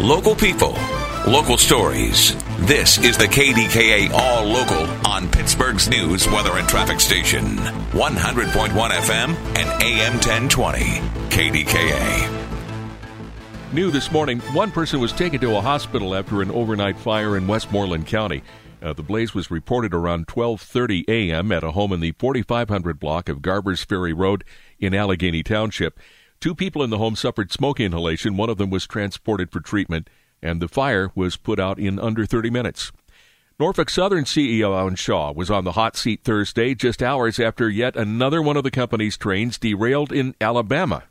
Local people, local stories. This is the KDKA All Local on Pittsburgh's news, weather, and traffic station. 100.1 FM and AM 1020. KDKA. New this morning, one person was taken to a hospital after an overnight fire in Westmoreland County. Uh, the blaze was reported around 12:30 a.m. at a home in the 4500 block of Garbers Ferry Road in Allegheny Township. Two people in the home suffered smoke inhalation. One of them was transported for treatment, and the fire was put out in under 30 minutes. Norfolk Southern CEO Alan Shaw was on the hot seat Thursday, just hours after yet another one of the company's trains derailed in Alabama.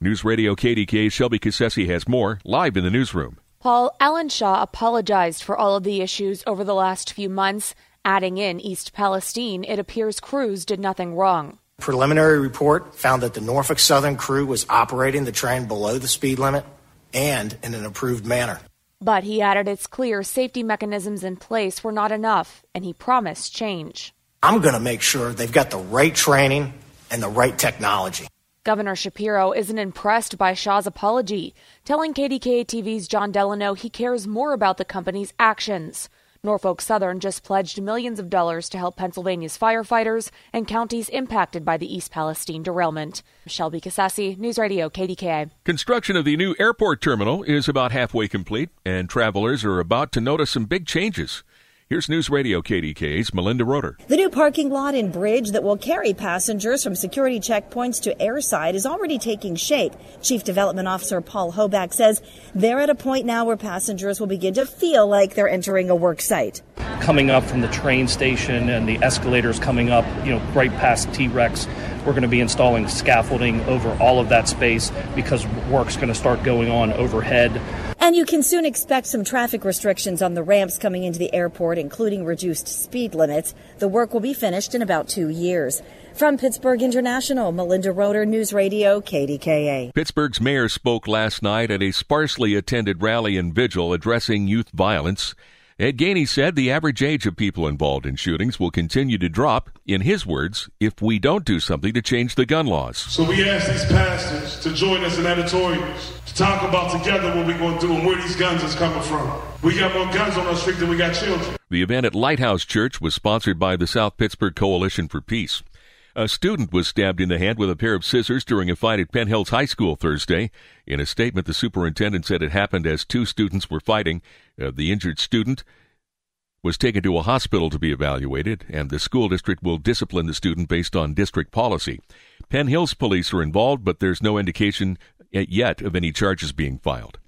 News Radio KDK Shelby Cassesi has more live in the newsroom. Paul Alan Shaw apologized for all of the issues over the last few months, adding in East Palestine, it appears crews did nothing wrong. Preliminary report found that the Norfolk Southern crew was operating the train below the speed limit and in an approved manner. But he added it's clear safety mechanisms in place were not enough, and he promised change. I'm going to make sure they've got the right training and the right technology. Governor Shapiro isn't impressed by Shaw's apology, telling KDKA TV's Jon Delano he cares more about the company's actions. Norfolk Southern just pledged millions of dollars to help Pennsylvania's firefighters and counties impacted by the East Palestine derailment. Shelby Cassesi, News Radio KDKA. Construction of the new airport terminal is about halfway complete, and travelers are about to notice some big changes. Here's News Radio KDKA's Melinda Roeder. The new parking lot and bridge that will carry passengers from security checkpoints to airside is already taking shape. Chief Development Officer Paul Hoback says they're at a point now where passengers will begin to feel like they're entering a work site. Coming up from the train station and the escalators coming up, you know, right past T Rex, we're going to be installing scaffolding over all of that space because work's going to start going on overhead. And you can soon expect some traffic restrictions on the ramps coming into the airport, including reduced speed limits. The work will be finished in about two years. From Pittsburgh International, Melinda Roeder, News Radio, KDKA. Pittsburgh's mayor spoke last night at a sparsely attended rally and vigil addressing youth violence. Ed Gainey said the average age of people involved in shootings will continue to drop, in his words, if we don't do something to change the gun laws. So we ask these pastors to join us in editorials to talk about together what we're going to do and where these guns is coming from. We got more guns on our street than we got children. The event at Lighthouse Church was sponsored by the South Pittsburgh Coalition for Peace. A student was stabbed in the hand with a pair of scissors during a fight at Penn Hills High School Thursday. In a statement, the superintendent said it happened as two students were fighting. Uh, the injured student was taken to a hospital to be evaluated, and the school district will discipline the student based on district policy. Penn Hills police are involved, but there's no indication yet of any charges being filed.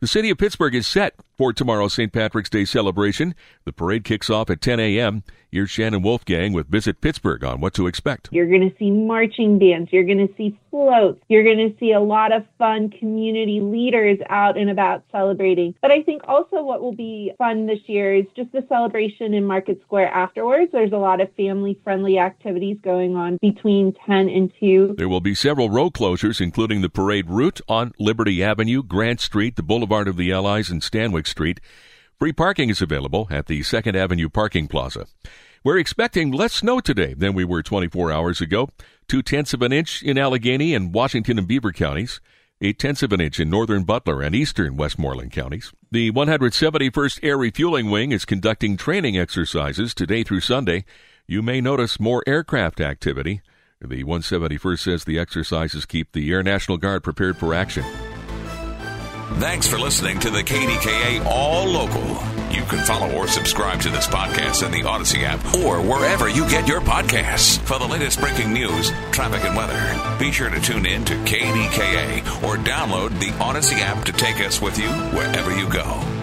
The city of Pittsburgh is set for tomorrow's St. Patrick's Day celebration. The parade kicks off at 10 a.m. Here's Shannon Wolfgang with Visit Pittsburgh on what to expect. You're going to see marching bands. You're going to see floats. You're going to see a lot of fun community leaders out and about celebrating. But I think also what will be fun this year is just the celebration in Market Square afterwards. There's a lot of family friendly activities going on between 10 and 2. There will be several road closures, including the parade route on Liberty Avenue, Grant Street, the Boulevard of the Allies, and Street. Free parking is available at the Second Avenue Parking Plaza. We're expecting less snow today than we were 24 hours ago. Two tenths of an inch in Allegheny and Washington and Beaver counties. Eight tenths of an inch in northern Butler and eastern Westmoreland counties. The 171st Air Refueling Wing is conducting training exercises today through Sunday. You may notice more aircraft activity. The 171st says the exercises keep the Air National Guard prepared for action. Thanks for listening to the KDKA All Local. You can follow or subscribe to this podcast in the Audacy app or wherever you get your podcasts. For the latest breaking news, traffic, and weather, be sure to tune in to KDKA or download the Audacy app to take us with you wherever you go.